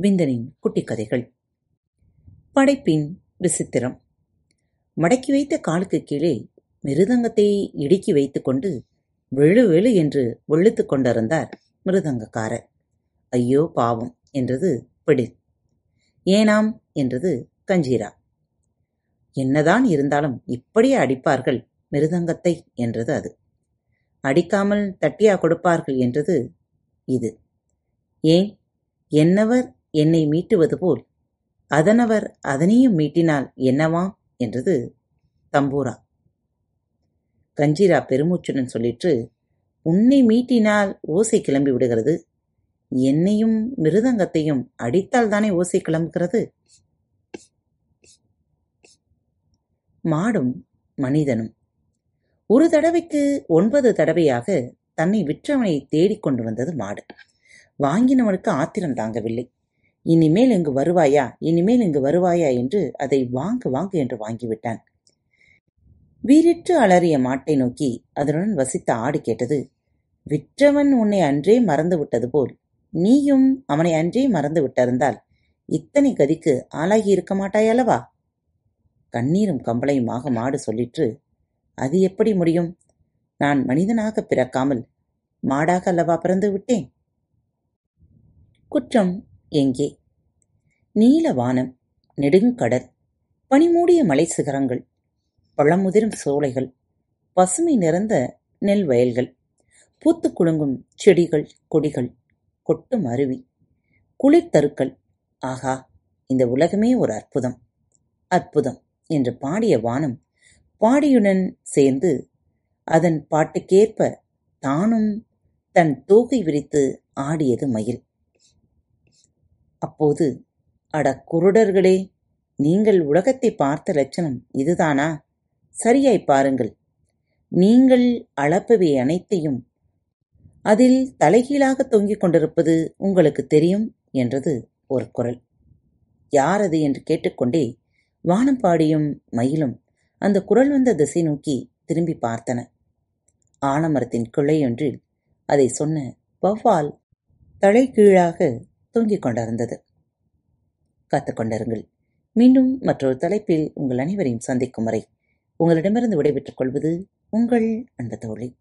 விந்தனின் குட்டிக்கதைகள். படைப்பின் விசித்திரம். மடக்கி வைத்த காலுக்கு கீழே மிருதங்கத்தை இடுக்கி வைத்துக்கொண்டு வெளு வெளு என்று வெளுத்துக் கொண்டிருந்தார் மிருதங்கக்காரர். ஐயோ பாவம் என்றது பிடில் ஏனாம்? என்றது கஞ்சீரா. என்னதான் இருந்தாலும் இப்படியே அடிப்பார்கள் மிருதங்கத்தை என்றது அது. அடிக்காமல் தட்டியா கொடுப்பார்கள் என்றது இது. ஏன்? என்னவர் என்னை மீட்டுவது போல். அதனவர் அதனையும் மீட்டினால் என்னவா? என்றது தம்பூரா. கஞ்சிரா பெருமூச்சுடன் சொல்லிற்று உன்னை மீட்டினால் ஓசை கிளம்பி விடுகிறது. என்னையும் மிருதங்கத்தையும் அடித்தால் தானே ஓசை கிளம்புகிறது? மாடும் மனிதனும் ஒரு தடவைக்கு ஒன்பது தடவையாக தன்னை விற்றவனை தேடிக் கொண்டு வந்தது மாடு. வாங்கினவனுக்கு ஆத்திரம் தாங்கவில்லை. இனிமேல் இங்கு வருவாயா? இனிமேல் இங்கு வருவாயா? என்று அதை வாங்கு வாங்கு என்று வாங்கிவிட்டான். வீரிற்று அலறிய மாட்டை நோக்கி அதனுடன் வசித்த ஆடு கேட்டது விற்றவன் உன்னை அன்றே மறந்து விட்டது போல். நீயும் அவனை அன்றே மறந்து விட்டிருந்தால் இத்தனை கதிக்கு ஆளாகி இருக்க மாட்டாயல்லவா? கண்ணீரும் கம்பளையுமாக மாடு சொல்லிற்று அது எப்படி முடியும்? நான் மனிதனாக பிறக்காமல் மாடாக அல்லவா பிறந்து விட்டேன்? குற்றம் எங்கே? நீல வானம் நெடுங்கடல் பனிமூடிய மலை சிகரங்கள் பழமுதிரும் சோலைகள் பசுமை நிறைந்த நெல் வயல்கள் பூத்து குலுங்கும் செடிகள் கொடிகள் கொட்டும் அருவி குளிர்தருக்கள் ஆகா இந்த உலகமே ஒரு அற்புதம். அற்புதம் என்று பாடிய வானம் பாடியுடன் சேர்ந்து அதன் பாட்டுக்கேற்ப தானும் தன் தோகை விரித்து ஆடியது மயில். அப்போது அட குருடர்களே நீங்கள் உலகத்தை பார்த்த லட்சணம் இதுதானா? சரியாய் பாருங்கள். நீங்கள் அளப்பவை அனைத்தையும் அதில் தலைகீழாக தொங்கிக் கொண்டிருப்பது உங்களுக்கு தெரியும் என்றது ஒரு குரல். யார் அது? என்று கேட்டுக்கொண்டே வானம்பாடியும் மயிலும் அந்த குரல் வந்த திசை நோக்கி திரும்பி பார்த்தன. ஆனமரத்தின் கிளையொன்றில் அதை சொன்ன வௌவால் தலைகீழாக தொங்கிக் கொண்டிருந்தது. காத்துக்கொண்டிருங்கள் மீண்டும் மற்றொரு தலைப்பில் உங்கள் அனைவரையும் சந்திக்கும் வரை உங்களிடமிருந்து விடைபெற்றுக் கொள்வது உங்கள் அன்பு தோழி.